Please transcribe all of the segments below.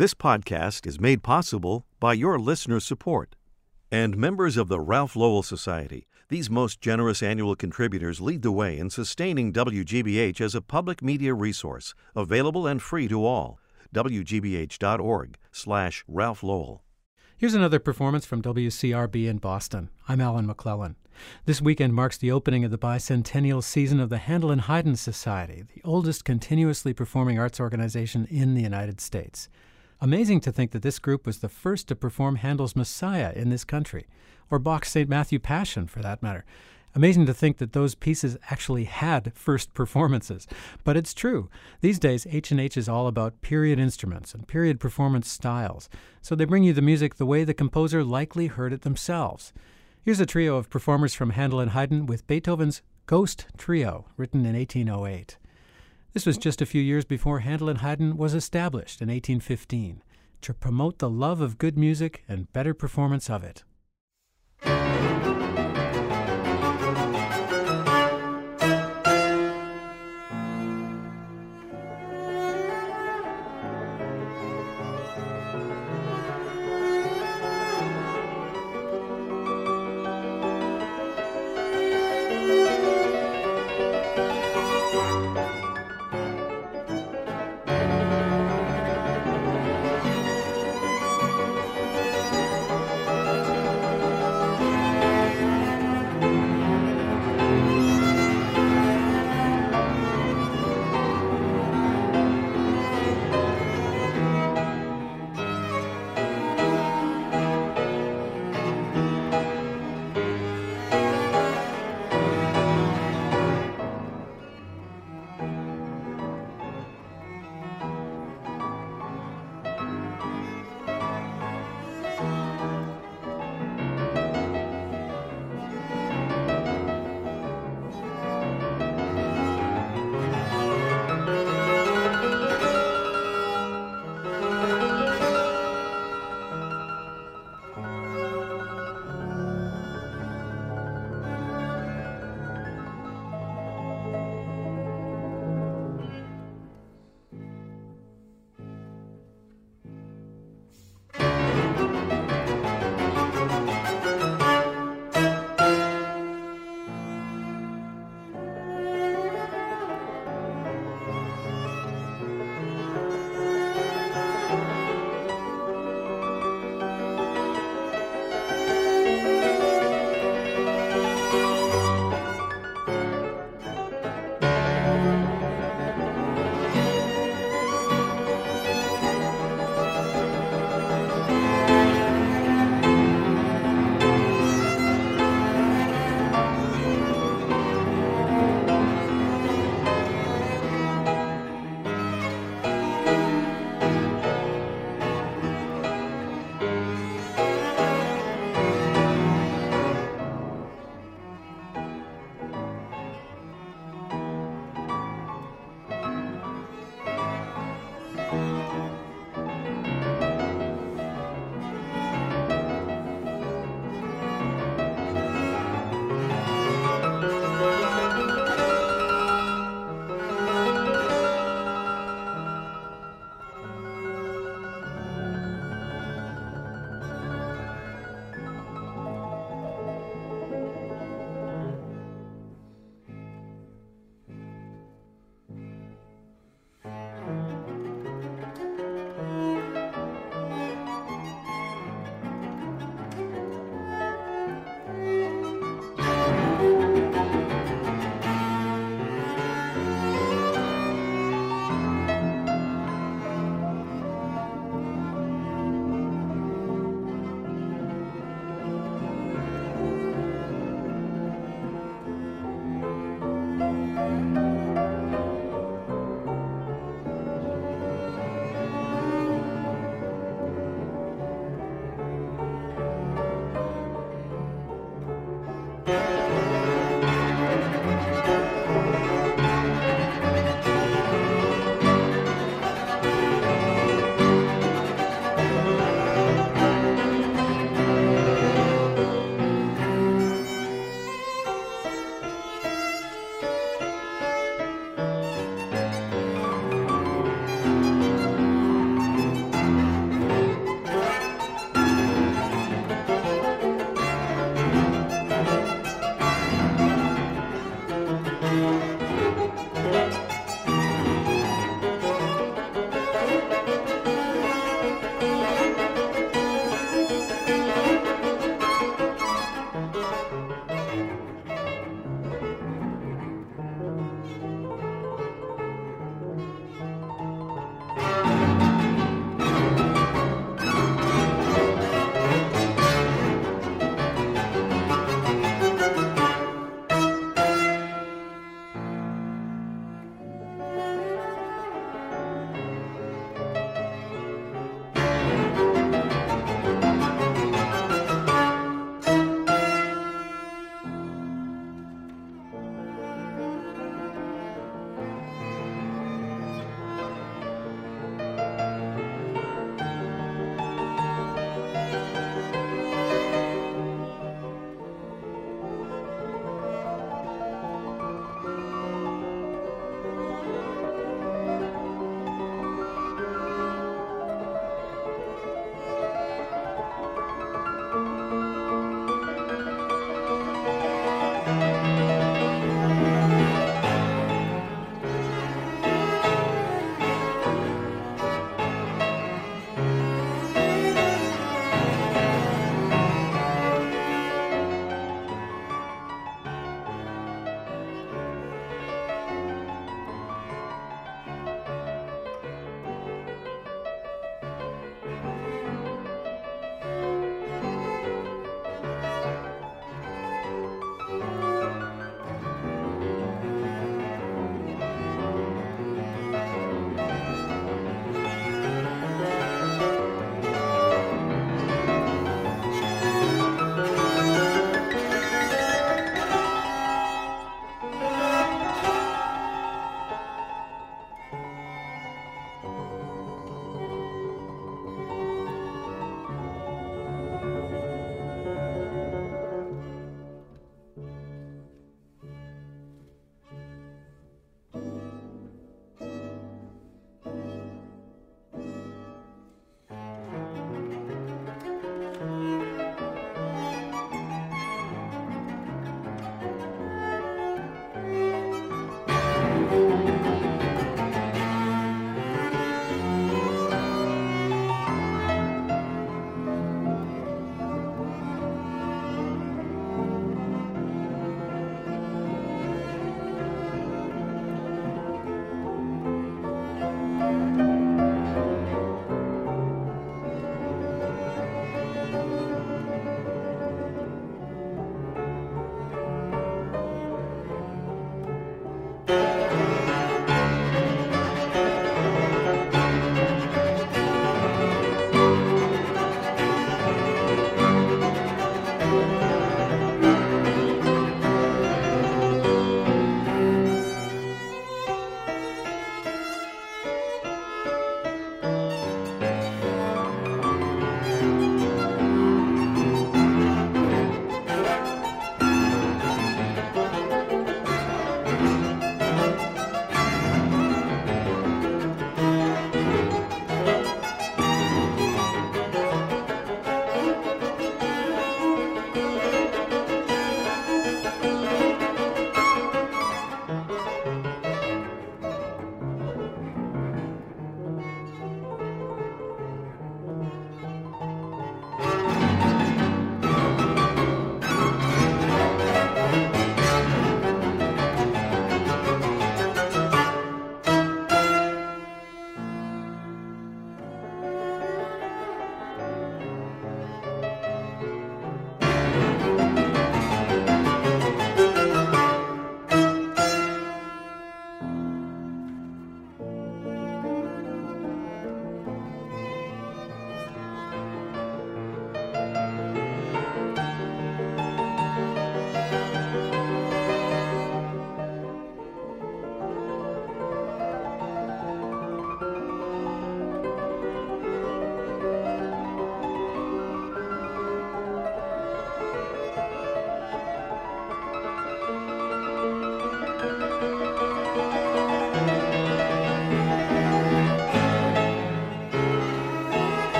This podcast is made possible by your listener support. And members of the Ralph Lowell Society, these most generous annual contributors lead the way in sustaining WGBH as a public media resource, available and free to all. WGBH.org slash Ralph Lowell. Here's another performance from WCRB in Boston. I'm Alan McClellan. This weekend marks the opening of the bicentennial season of the Handel and Haydn Society, the oldest continuously performing arts organization in the United States. Amazing to think that this group was the first to perform Handel's Messiah in this country, or Bach's St. Matthew Passion for that matter. Amazing to think that those pieces actually had first performances. But it's true. These days H&H is all about period instruments and period performance styles. So they bring you the music the way the composer likely heard it themselves. Here's a trio of performers from Handel and Haydn with Beethoven's Ghost Trio, written in 1808. This was just a few years before Handel and Haydn was established in 1815 to promote the love of good music and better performance of it.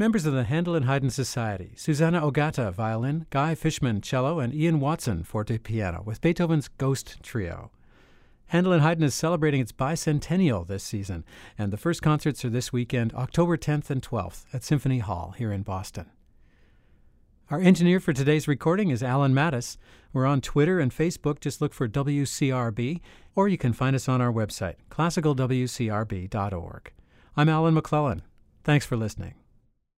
Members of the Handel and Haydn Society, Susanna Ogata, violin, Guy Fishman, cello, and Ian Watson, forte piano, with Beethoven's Ghost Trio. Handel and Haydn is celebrating its bicentennial this season, and the first concerts are this weekend, October 10th and 12th, at Symphony Hall here in Boston. Our engineer for today's recording is Alan Mattis. We're on Twitter and Facebook. Just look for WCRB, or you can find us on our website, classicalwcrb.org. I'm Alan McClellan. Thanks for listening.